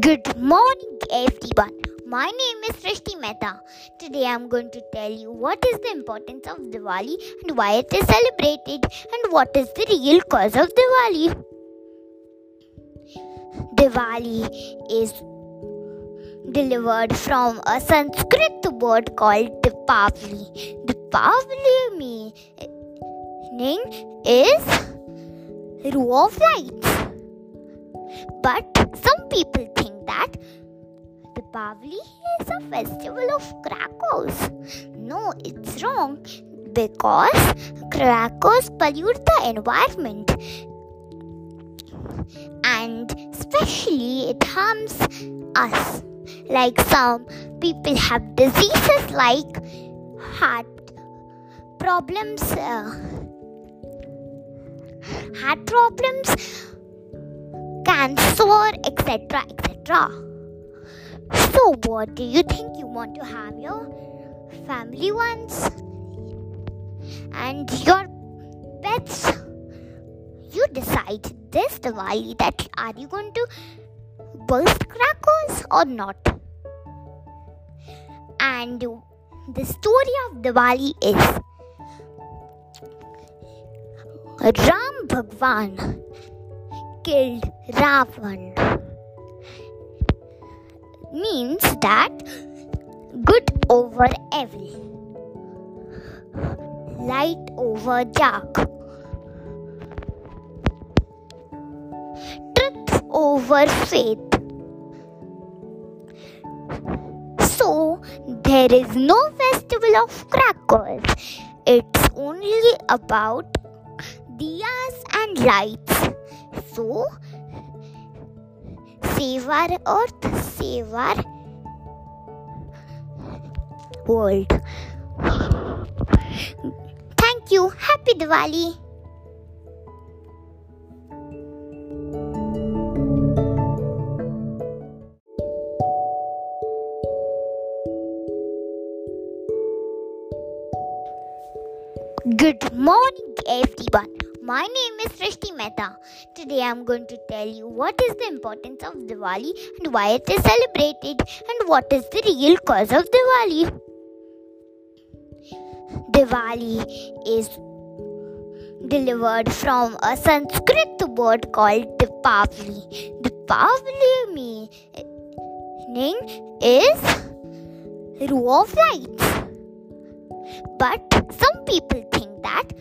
Good morning, everyone. My name is Srishti Mehta. Today I'm going to tell you what is the importance of Diwali and why it is celebrated and what is the real cause of Diwali. Diwali is delivered from a Sanskrit word called Dipavali. Dipavali meaning is row of lights. But some people think that Deepavali is a festival of crackers. No, it's wrong because crackers pollute the environment and especially it harms us. Like some people have diseases like heart problems, uh, heart problems cancer, etc. etc. So, what do you think you want to have your family once and your pets? You decide this Diwali that are you going to burst crackers or not? And the story of Diwali is Ram Bhagwan killed Ravan means that good over evil, light over dark, truth over faith. So, there is no festival of crackers, it's only about diyas and lights. So, save our earth, save world. Thank you. Happy Diwali. Good morning, everyone. My name is Srishti Mehta. Today I'm going to tell you what is the importance of Diwali and why it is celebrated and what is the real cause of Diwali. Diwali is delivered from a Sanskrit word called Dipavali. Dipavali meaning is row of lights. But some people think that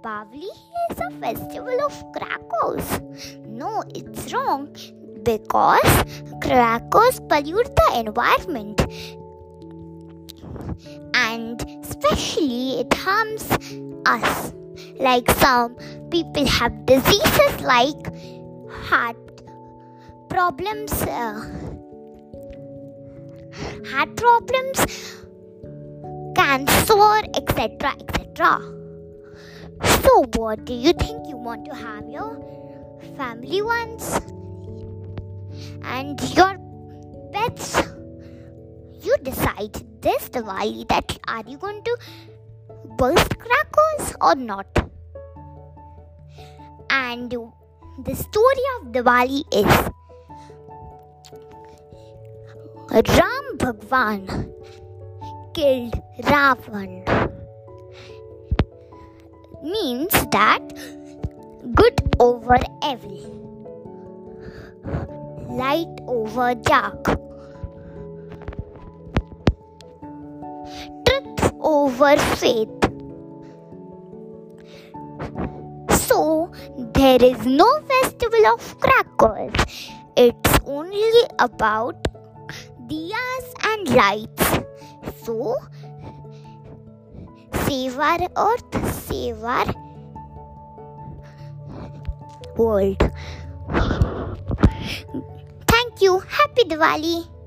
Deepavali is a festival of crackers. No, it's wrong because crackers pollute the environment and especially it harms us. Like some people have diseases like heart problems, uh, heart problems, cancer, etc. etc. So, what do you think you want to have your family once and your pets? You decide this Diwali that are you going to burst crackers or not? And the story of Diwali is Ram Bhagwan killed Ravan means that good over evil, light over dark, truth over faith. So, there is no festival of crackers, it's only about diyas and lights. So, save our earth, save our world. Thank you. Happy Diwali.